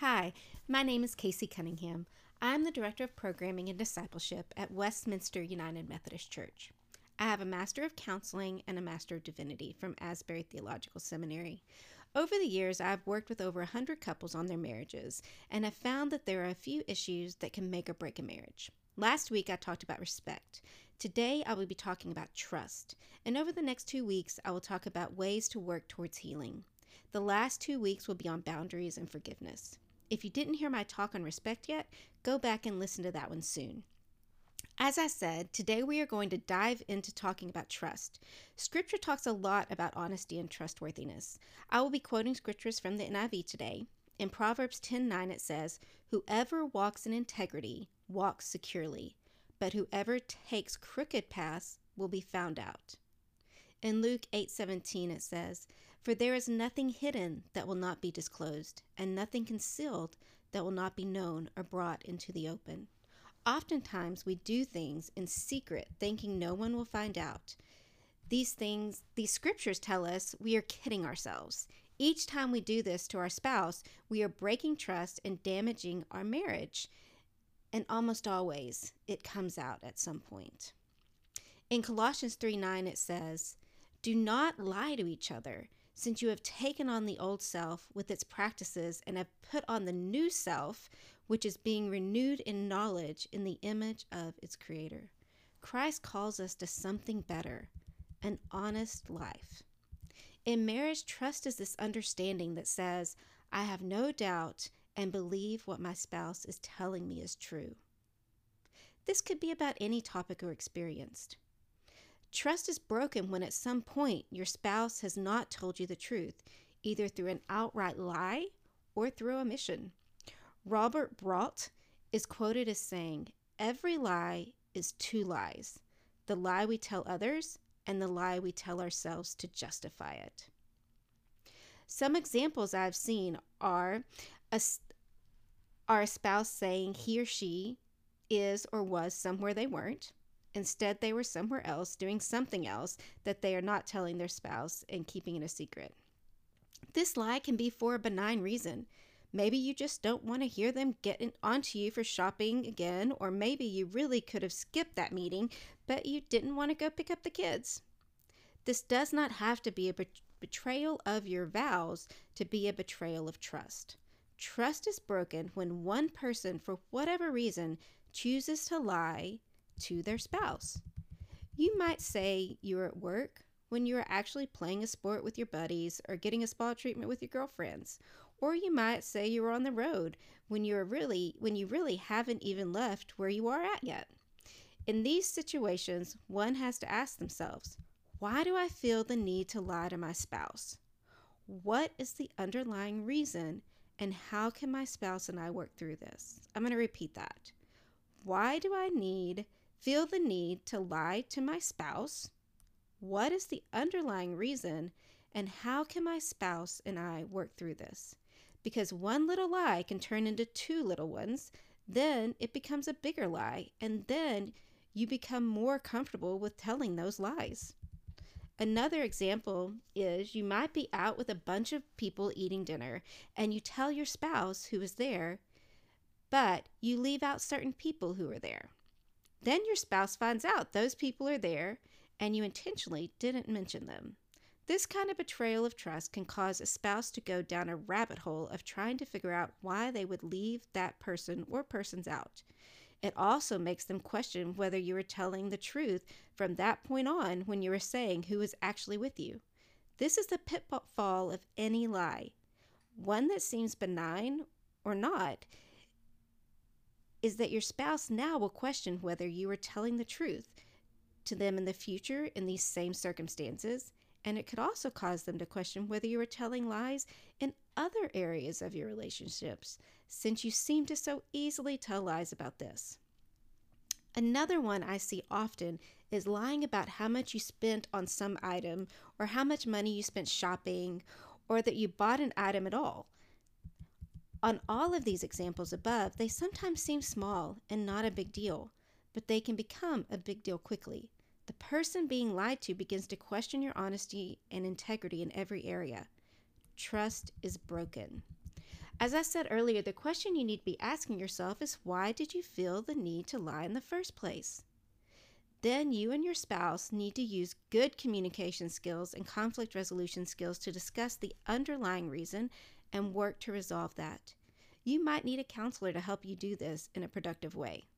Hi, my name is Casey Cunningham. I'm the Director of Programming and Discipleship at Westminster United Methodist Church. I have a Master of Counseling and a Master of Divinity from Asbury Theological Seminary. Over the years, I've worked with over 100 couples on their marriages and have found that there are a few issues that can make or break a marriage. Last week, I talked about respect. Today, I will be talking about trust. And over the next two weeks, I will talk about ways to work towards healing. The last two weeks will be on boundaries and forgiveness. If you didn't hear my talk on respect yet, go back and listen to that one soon. As I said, today we are going to dive into talking about trust. Scripture talks a lot about honesty and trustworthiness. I will be quoting scriptures from the NIV today. In Proverbs 10:9 it says, "Whoever walks in integrity walks securely, but whoever takes crooked paths will be found out." In Luke 8:17 it says, "For there is nothing hidden that will not be disclosed, and nothing concealed that will not be known or brought into the open." Oftentimes, we do things in secret, thinking no one will find out. These things, these scriptures tell us we are kidding ourselves. Each time we do this to our spouse, we are breaking trust and damaging our marriage. And almost always, it comes out at some point. In Colossians 3 9, it says, Do not lie to each other, since you have taken on the old self with its practices and have put on the new self, which is being renewed in knowledge in the image of its creator. Christ calls us to something better, an honest life. In marriage, trust is this understanding that says, I have no doubt and believe what my spouse is telling me is true. This could be about any topic or experienced. Trust is broken when at some point your spouse has not told you the truth, either through an outright lie or through omission. Robert Brault is quoted as saying, Every lie is two lies the lie we tell others and the lie we tell ourselves to justify it. Some examples I've seen are a, are a spouse saying he or she is or was somewhere they weren't. Instead, they were somewhere else doing something else that they are not telling their spouse and keeping it a secret. This lie can be for a benign reason. Maybe you just don't want to hear them getting onto you for shopping again, or maybe you really could have skipped that meeting, but you didn't want to go pick up the kids. This does not have to be a betrayal of your vows to be a betrayal of trust. Trust is broken when one person, for whatever reason, chooses to lie to their spouse. You might say you're at work when you're actually playing a sport with your buddies or getting a spa treatment with your girlfriends, or you might say you're on the road when you're really when you really haven't even left where you are at yet. In these situations, one has to ask themselves, why do I feel the need to lie to my spouse? What is the underlying reason and how can my spouse and I work through this? I'm going to repeat that. Why do I need feel the need to lie to my spouse? What is the underlying reason and how can my spouse and I work through this? because one little lie can turn into two little ones. Then it becomes a bigger lie, and then you become more comfortable with telling those lies. Another example is you might be out with a bunch of people eating dinner, and you tell your spouse who is there, but you leave out certain people who are there. Then your spouse finds out those people are there, and you intentionally didn't mention them. This kind of betrayal of trust can cause a spouse to go down a rabbit hole of trying to figure out why they would leave that person or persons out. It also makes them question whether you are telling the truth from that point on when you are saying who is actually with you. This is the pitfall of any lie. One that seems benign or not is that your spouse now will question whether you are telling the truth to them in the future in these same circumstances and it could also cause them to question whether you are telling lies in other areas of your relationships, since you seem to so easily tell lies about this. Another one I see often is lying about how much you spent on some item, or how much money you spent shopping, or that you bought an item at all. On all of these examples above, they sometimes seem small and not a big deal, but they can become a big deal quickly. The person being lied to begins to question your honesty and integrity in every area. Trust is broken. As I said earlier, the question you need to be asking yourself is why did you feel the need to lie in the first place? Then you and your spouse need to use good communication skills and conflict resolution skills to discuss the underlying reason and work to resolve that. You might need a counselor to help you do this in a productive way.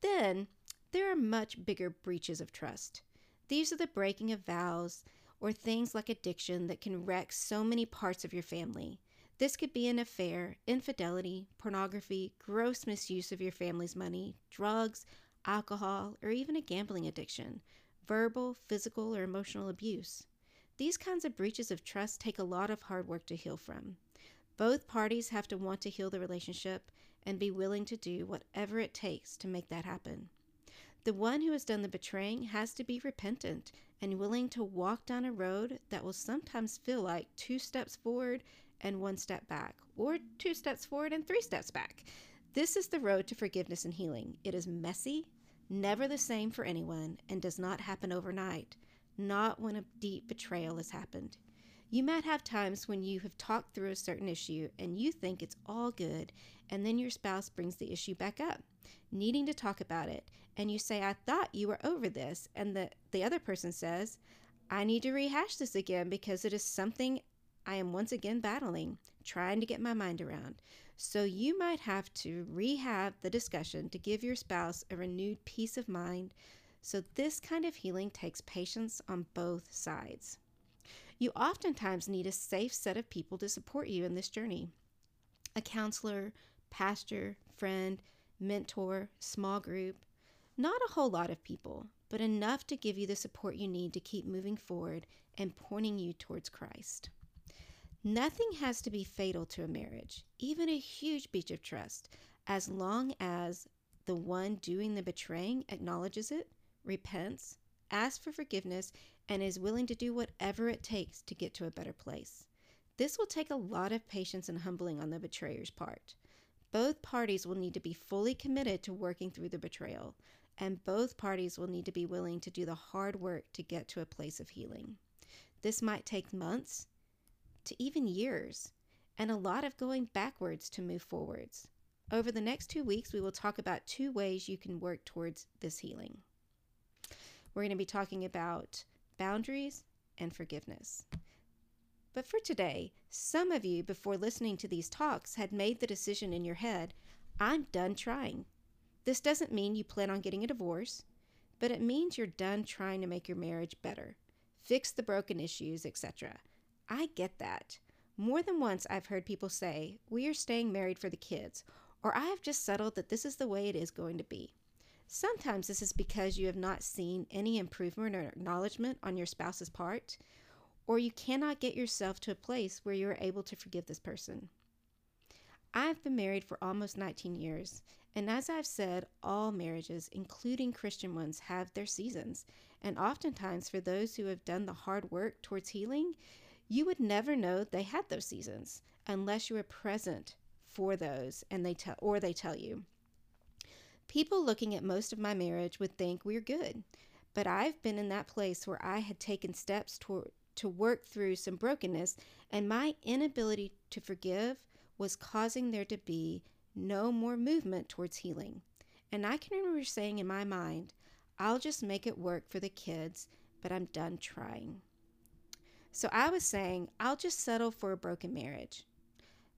Then, there are much bigger breaches of trust. These are the breaking of vows or things like addiction that can wreck so many parts of your family. This could be an affair, infidelity, pornography, gross misuse of your family's money, drugs, alcohol, or even a gambling addiction, verbal, physical, or emotional abuse. These kinds of breaches of trust take a lot of hard work to heal from. Both parties have to want to heal the relationship and be willing to do whatever it takes to make that happen. The one who has done the betraying has to be repentant and willing to walk down a road that will sometimes feel like two steps forward and one step back, or two steps forward and three steps back. This is the road to forgiveness and healing. It is messy, never the same for anyone, and does not happen overnight, not when a deep betrayal has happened. You might have times when you have talked through a certain issue and you think it's all good, and then your spouse brings the issue back up, needing to talk about it, and you say, I thought you were over this, and the, the other person says, I need to rehash this again because it is something I am once again battling, trying to get my mind around. So you might have to rehab the discussion to give your spouse a renewed peace of mind. So this kind of healing takes patience on both sides. You oftentimes need a safe set of people to support you in this journey a counselor, pastor, friend, mentor, small group. Not a whole lot of people, but enough to give you the support you need to keep moving forward and pointing you towards Christ. Nothing has to be fatal to a marriage, even a huge breach of trust, as long as the one doing the betraying acknowledges it, repents, asks for forgiveness, and is willing to do whatever it takes to get to a better place. This will take a lot of patience and humbling on the betrayer's part. Both parties will need to be fully committed to working through the betrayal, and both parties will need to be willing to do the hard work to get to a place of healing. This might take months, to even years, and a lot of going backwards to move forwards. Over the next two weeks, we will talk about two ways you can work towards this healing. We're going to be talking about boundaries and forgiveness. But for today, some of you, before listening to these talks, had made the decision in your head I'm done trying. This doesn't mean you plan on getting a divorce, but it means you're done trying to make your marriage better, fix the broken issues, etc. I get that. More than once, I've heard people say, We are staying married for the kids, or I have just settled that this is the way it is going to be. Sometimes this is because you have not seen any improvement or acknowledgement on your spouse's part, or you cannot get yourself to a place where you are able to forgive this person. I've been married for almost 19 years, and as I've said, all marriages, including Christian ones, have their seasons. And oftentimes, for those who have done the hard work towards healing, you would never know they had those seasons unless you were present for those and they tell or they tell you. People looking at most of my marriage would think we're good, but I've been in that place where I had taken steps toward to work through some brokenness and my inability to forgive was causing there to be no more movement towards healing. And I can remember saying in my mind, I'll just make it work for the kids, but I'm done trying. So I was saying, I'll just settle for a broken marriage.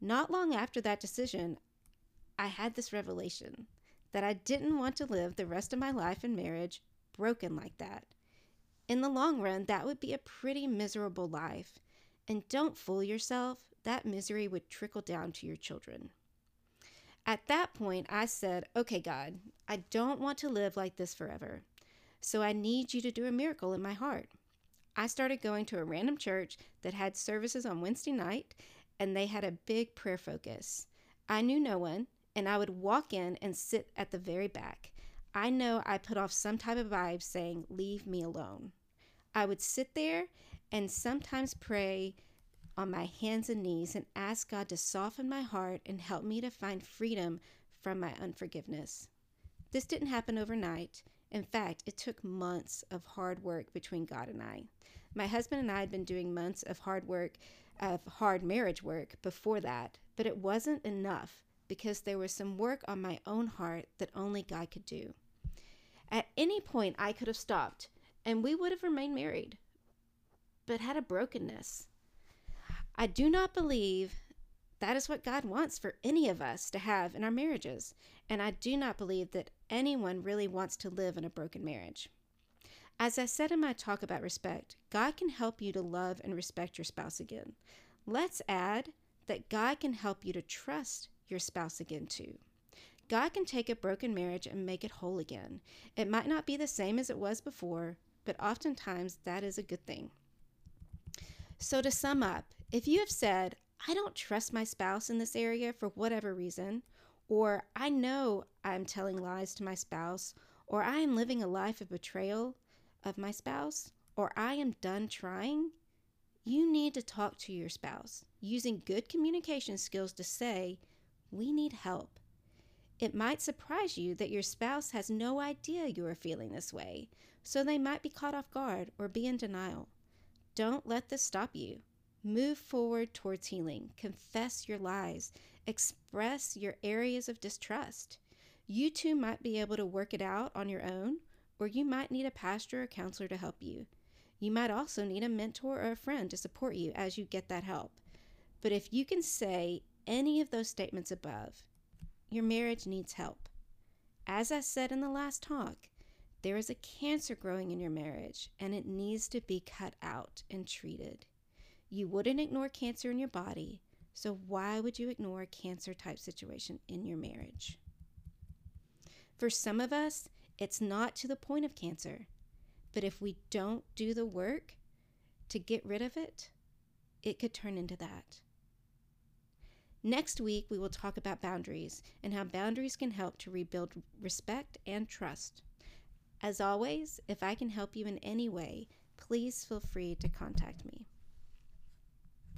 Not long after that decision, I had this revelation that I didn't want to live the rest of my life in marriage broken like that. In the long run, that would be a pretty miserable life. And don't fool yourself, that misery would trickle down to your children. At that point, I said, Okay, God, I don't want to live like this forever. So I need you to do a miracle in my heart. I started going to a random church that had services on Wednesday night, and they had a big prayer focus. I knew no one, and I would walk in and sit at the very back. I know I put off some type of vibe saying, Leave me alone. I would sit there and sometimes pray on my hands and knees and ask God to soften my heart and help me to find freedom from my unforgiveness. This didn't happen overnight. In fact, it took months of hard work between God and I. My husband and I had been doing months of hard work, of hard marriage work before that, but it wasn't enough because there was some work on my own heart that only God could do. At any point, I could have stopped and we would have remained married, but had a brokenness. I do not believe that is what God wants for any of us to have in our marriages, and I do not believe that anyone really wants to live in a broken marriage. As I said in my talk about respect, God can help you to love and respect your spouse again. Let's add that God can help you to trust your spouse again too. God can take a broken marriage and make it whole again. It might not be the same as it was before, but oftentimes that is a good thing. So, to sum up, if you have said, I don't trust my spouse in this area for whatever reason, or I know I'm telling lies to my spouse, or I am living a life of betrayal of my spouse, or I am done trying, you need to talk to your spouse using good communication skills to say, We need help. It might surprise you that your spouse has no idea you are feeling this way, so they might be caught off guard or be in denial. Don't let this stop you. Move forward towards healing. Confess your lies. Express your areas of distrust. You two might be able to work it out on your own, or you might need a pastor or counselor to help you. You might also need a mentor or a friend to support you as you get that help. But if you can say any of those statements above, your marriage needs help. As I said in the last talk, there is a cancer growing in your marriage and it needs to be cut out and treated. You wouldn't ignore cancer in your body, so why would you ignore a cancer type situation in your marriage? For some of us, it's not to the point of cancer, but if we don't do the work to get rid of it, it could turn into that. Next week, we will talk about boundaries and how boundaries can help to rebuild respect and trust. As always, if I can help you in any way, please feel free to contact me.